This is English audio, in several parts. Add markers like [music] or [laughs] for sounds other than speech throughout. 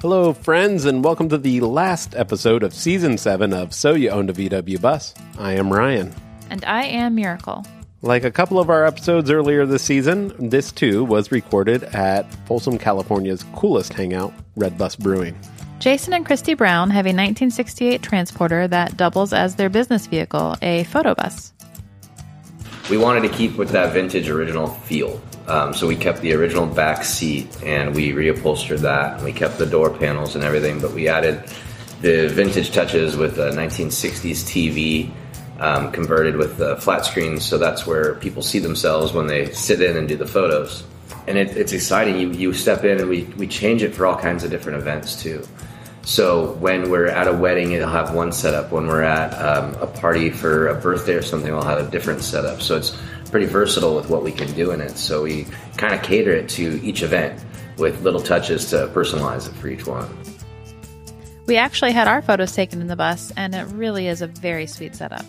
Hello, friends, and welcome to the last episode of season seven of So You Own a VW Bus. I am Ryan. And I am Miracle. Like a couple of our episodes earlier this season, this too was recorded at Folsom, California's coolest hangout, Red Bus Brewing. Jason and Christy Brown have a 1968 transporter that doubles as their business vehicle, a photo bus. We wanted to keep with that vintage original feel. Um, so we kept the original back seat and we reupholstered that. And we kept the door panels and everything, but we added the vintage touches with a 1960s TV um, converted with the flat screens. So that's where people see themselves when they sit in and do the photos. And it, it's exciting. You, you step in and we, we change it for all kinds of different events too. So when we're at a wedding, it'll have one setup. When we're at um, a party for a birthday or something, we'll have a different setup. So it's pretty versatile with what we can do in it. So we kind of cater it to each event with little touches to personalize it for each one. We actually had our photos taken in the bus, and it really is a very sweet setup.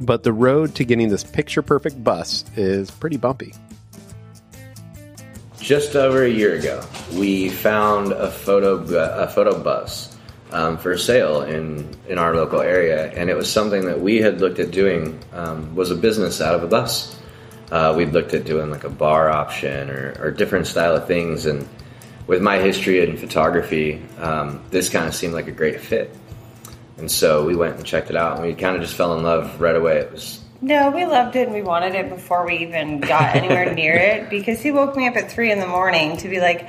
But the road to getting this picture perfect bus is pretty bumpy. Just over a year ago, we found a photo a photo bus um, for sale in in our local area, and it was something that we had looked at doing um, was a business out of a bus. Uh, we'd looked at doing like a bar option or, or different style of things, and with my history in photography, um, this kind of seemed like a great fit. And so we went and checked it out, and we kind of just fell in love right away. It was no, we loved it and we wanted it before we even got anywhere [laughs] near it because he woke me up at three in the morning to be like,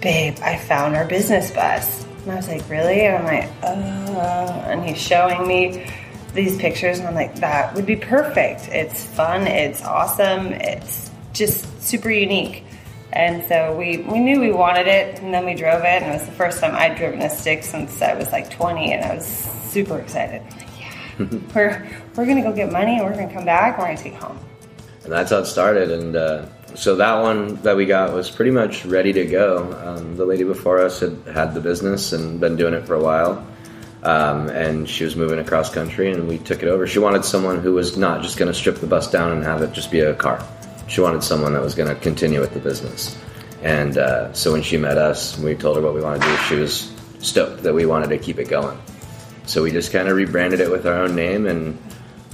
babe, I found our business bus. And I was like, really? And I'm like, uh, and he's showing me these pictures and I'm like, that would be perfect. It's fun, it's awesome, it's just super unique. And so we, we knew we wanted it and then we drove it and it was the first time I'd driven a stick since I was like 20 and I was super excited. [laughs] we're we're gonna go get money and we're gonna come back. We're gonna take home. And that's how it started. And uh, so that one that we got was pretty much ready to go. Um, the lady before us had had the business and been doing it for a while. Um, and she was moving across country, and we took it over. She wanted someone who was not just going to strip the bus down and have it just be a car. She wanted someone that was going to continue with the business. And uh, so when she met us, we told her what we wanted to do. She was stoked that we wanted to keep it going. So we just kind of rebranded it with our own name and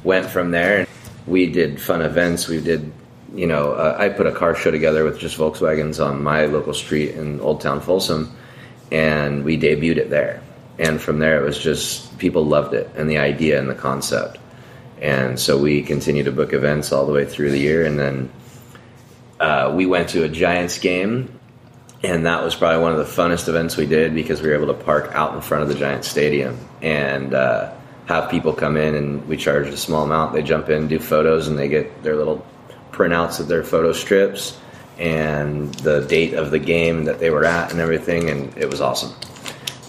went from there. We did fun events. We did, you know, uh, I put a car show together with just Volkswagens on my local street in Old Town Folsom, and we debuted it there. And from there, it was just people loved it and the idea and the concept. And so we continued to book events all the way through the year. And then uh, we went to a Giants game and that was probably one of the funnest events we did because we were able to park out in front of the giant stadium and uh, have people come in and we charged a small amount. They jump in do photos and they get their little printouts of their photo strips and the date of the game that they were at and everything and it was awesome.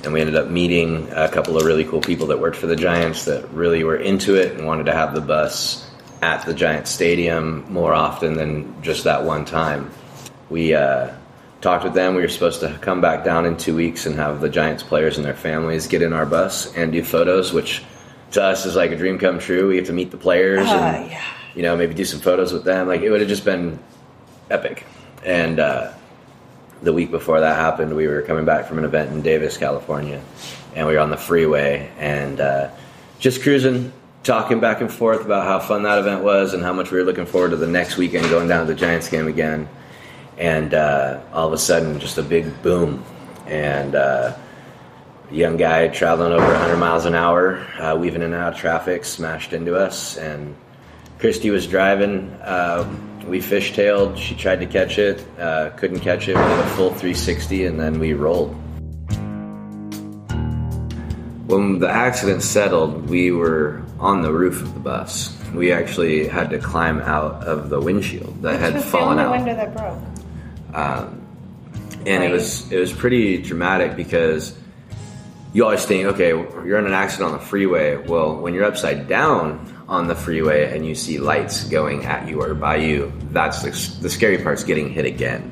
And we ended up meeting a couple of really cool people that worked for the giants that really were into it and wanted to have the bus at the giant stadium more often than just that one time. We uh, talked with them. We were supposed to come back down in two weeks and have the Giants players and their families get in our bus and do photos, which to us is like a dream come true. We get to meet the players uh, and yeah. you know maybe do some photos with them. Like it would have just been epic. And uh, the week before that happened, we were coming back from an event in Davis, California, and we were on the freeway and uh, just cruising. Talking back and forth about how fun that event was and how much we were looking forward to the next weekend going down to the Giants game again and uh, all of a sudden, just a big boom, and uh, a young guy traveling over 100 miles an hour, uh, weaving in and out of traffic, smashed into us, and Christy was driving. Uh, we fishtailed. She tried to catch it, uh, couldn't catch it. We did a full 360, and then we rolled. When the accident settled, we were on the roof of the bus. We actually had to climb out of the windshield that Which had fallen the out. window that broke. Um, and it was it was pretty dramatic because you always think, okay, you're in an accident on the freeway. Well, when you're upside down on the freeway and you see lights going at you or by you, that's the, the scary part's getting hit again.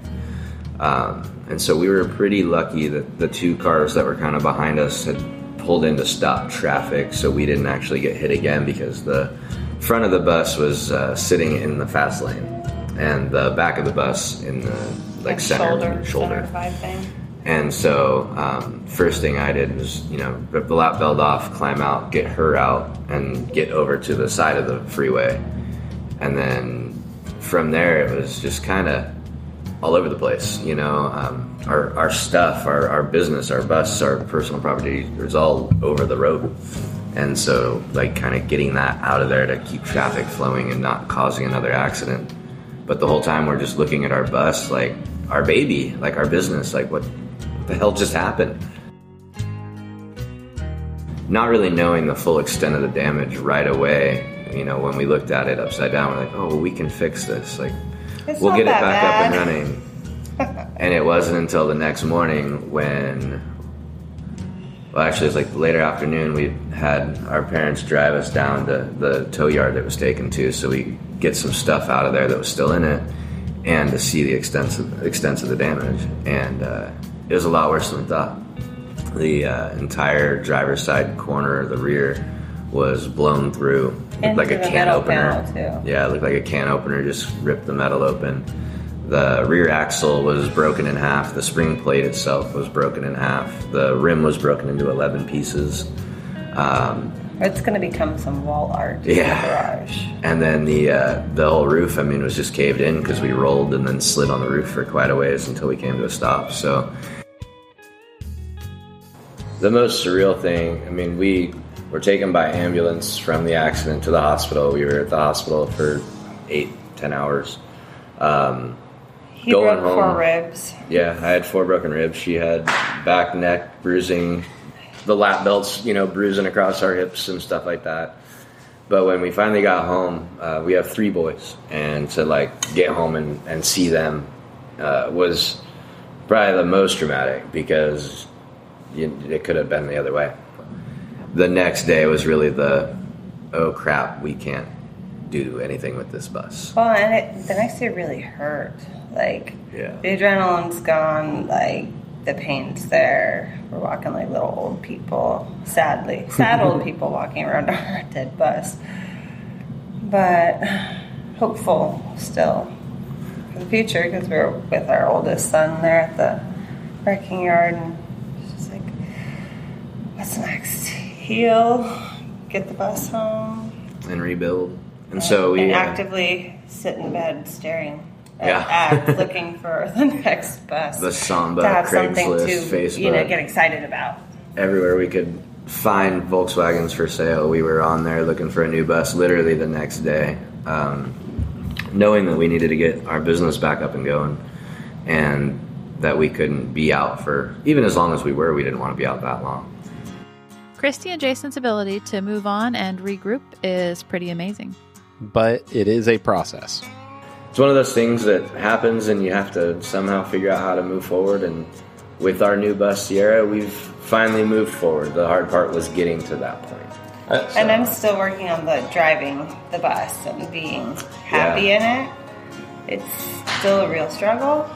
Um, and so we were pretty lucky that the two cars that were kind of behind us had pulled in to stop traffic, so we didn't actually get hit again because the front of the bus was uh, sitting in the fast lane and the back of the bus in the like, Like center shoulder, shoulder. center thing. And so, um, first thing I did was, you know, rip the lap belt off, climb out, get her out, and get over to the side of the freeway. And then from there, it was just kind of all over the place. You know, um, our, our stuff, our, our business, our bus, our personal property was all over the road. And so, like, kind of getting that out of there to keep traffic flowing and not causing another accident. But the whole time, we're just looking at our bus, like our baby, like our business, like what the hell just happened? Not really knowing the full extent of the damage right away. You know, when we looked at it upside down, we're like, oh, well, we can fix this. Like, It's we'll get it back up and running. [laughs] and it wasn't until the next morning when, well, actually, it was like later afternoon. We had our parents drive us down to the tow yard that was taken to, so we get some stuff out of there that was still in it, and to see the extent of, extent of the damage. And uh, it was a lot worse than we thought. The uh, entire driver's side corner, the rear, was blown through, Into like a can opener. Yeah, it looked like a can opener, just ripped the metal open. The rear axle was broken in half. The spring plate itself was broken in half. The rim was broken into 11 pieces. Um, It's going to become some wall art in Yeah. the garage. and then the uh, the whole roof, I mean, was just caved in because we rolled and then slid on the roof for quite a ways until we came to a stop. So the most surreal thing, I mean, we were taken by ambulance from the accident to the hospital. We were at the hospital for eight, ten hours. Um, He Going broke four home. ribs. Yeah, I had four broken ribs. She had back, neck bruising, the lap belts, you know, bruising across our hips and stuff like that. But when we finally got home, uh, we have three boys, and to like get home and, and see them uh, was probably the most dramatic because you, it could have been the other way. The next day was really the oh crap, we can't do anything with this bus. Well, and it, the next day really hurt. Like, Yeah. the adrenaline's gone. Like, the pain's there. We're walking like little old people. Sadly, sad old [laughs] people walking around our dead bus. But hopeful still for the future because we were with our oldest son there at the wrecking yard, and just like, what's next? Heal, get the bus home, And rebuild. And so we and uh, actively sit in bed staring at Yeah. ads [laughs] looking for [laughs] the next bus. the Samba, to have something Craigslist, to Facebook, you know get excited about. everywhere we could find Volkswagens for sale. We were on there looking for a new bus literally the next day, um, knowing that we needed to get our business back up and going, and that we couldn't be out for even as long as we were. We didn't want to be out that long. Christy and Jason's ability to move on and regroup is pretty amazing. But it is a process. It's one of those things that happens, and you have to somehow figure out how to move forward. And with our new bus Sierra, we've finally moved forward. The hard part was getting to that point. And I'm uh, still working on the driving the bus and being happy in it. It's still a real struggle.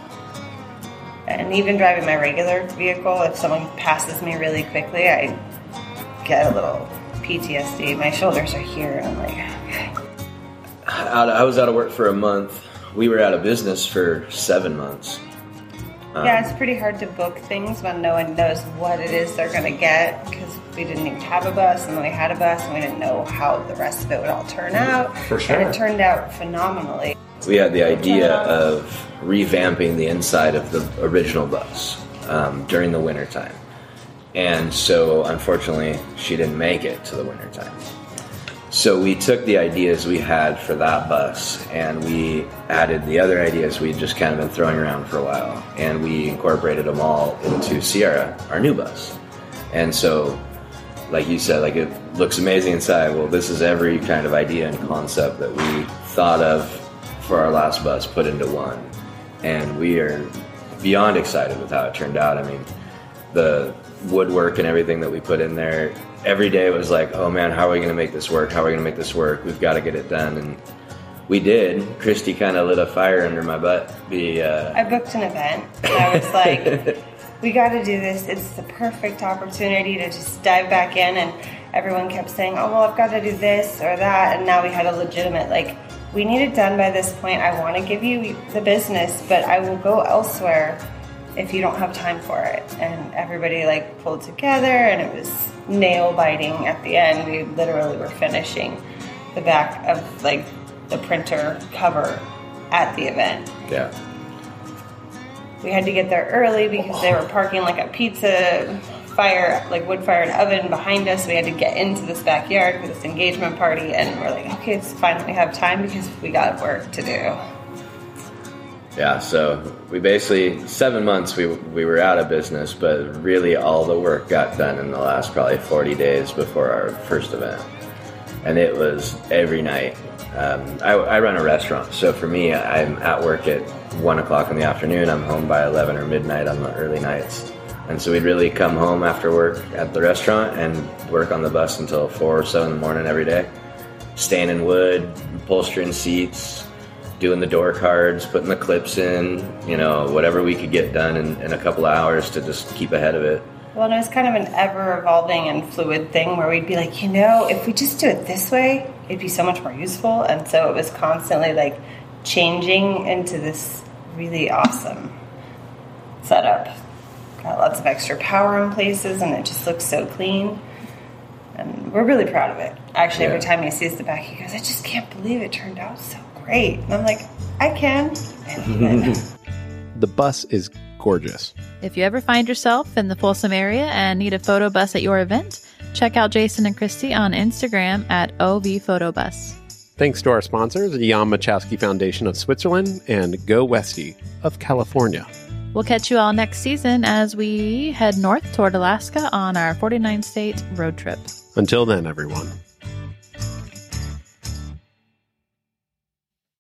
And even driving my regular vehicle, if someone passes me really quickly, I get a little PTSD. My shoulders are here, and I'm like, out I was out of work for a month. We were out of business for seven months. Um, yeah, it's pretty hard to book things when no one knows what it is they're going to get because we didn't even have a bus, and then we had a bus, and we didn't know how the rest of it would all turn out. For sure. And it turned out phenomenally. We had the idea of revamping the inside of the original bus um, during the winter time. And so, unfortunately, she didn't make it to the winter time. So, we took the ideas we had for that bus and we added the other ideas we'd just kind of been throwing around for a while. And we incorporated them all into Sierra, our new bus. And so, like you said, like it looks amazing inside. Well, this is every kind of idea and concept that we thought of for our last bus put into one. And we are beyond excited with how it turned out. I mean, the woodwork and everything that we put in there, every day was like, oh man, how are we going to make this work? How are we going to make this work? We've got to get it done. And we did. Christy kind of lit a fire under my butt. The, uh, I booked an event, and I was like, [laughs] we got to do this. It's the perfect opportunity to just dive back in. And everyone kept saying, oh, well, I've got to do this or that. And now we had a legitimate, like, we need it done by this point. I want to give you the business, but I will go elsewhere if you don't have time for it. And everybody like pulled together and it was nail biting at the end. We literally were finishing the back of like the printer cover at the event. Yeah. We had to get there early because they oh. were parking like a pizza fire, like wood fired oven behind us. We had to get into this backyard for this engagement party, and we're like, okay, it's fine that we have time because we got work to do. Yeah, so we basically seven months we we were out of business, but really all the work got done in the last probably forty days before our first event, and it was every night. Um, I, I run a restaurant, so for me, I'm at work at one o'clock in the afternoon. I'm home by eleven or midnight on the early nights, and so we'd really come home after work at the restaurant and work on the bus until four or seven in the morning every day, staining wood, upholstering seats, doing the door cards, putting the clips in, you know, whatever we could get done in, in a couple hours to just keep ahead of it. Well, and it was kind of an ever evolving and fluid thing where we'd be like, you know, if we just do it this way, it'd be so much more useful. And so it was constantly like changing into this really awesome setup. Got lots of extra power in places, and it just looks so clean. And we're really proud of it. Actually, every time he sees the back, he goes, I just can't believe it turned out so great. And I'm like, I can. I believe it. The bus is gorgeous. If you ever find yourself in the Folsom area and need a photo bus at your event, check out Jason and Christy on Instagram at OV Photobus. Thanks to our sponsors, the Jan Machowski Foundation of Switzerland and Go Westy of California. We'll catch you all next season as we head north toward Alaska on our 49 state road trip. Until then, everyone.